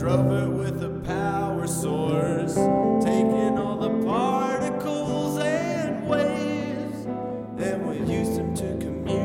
drove it with a power source, taking all the particles and waves, and we used them to communicate.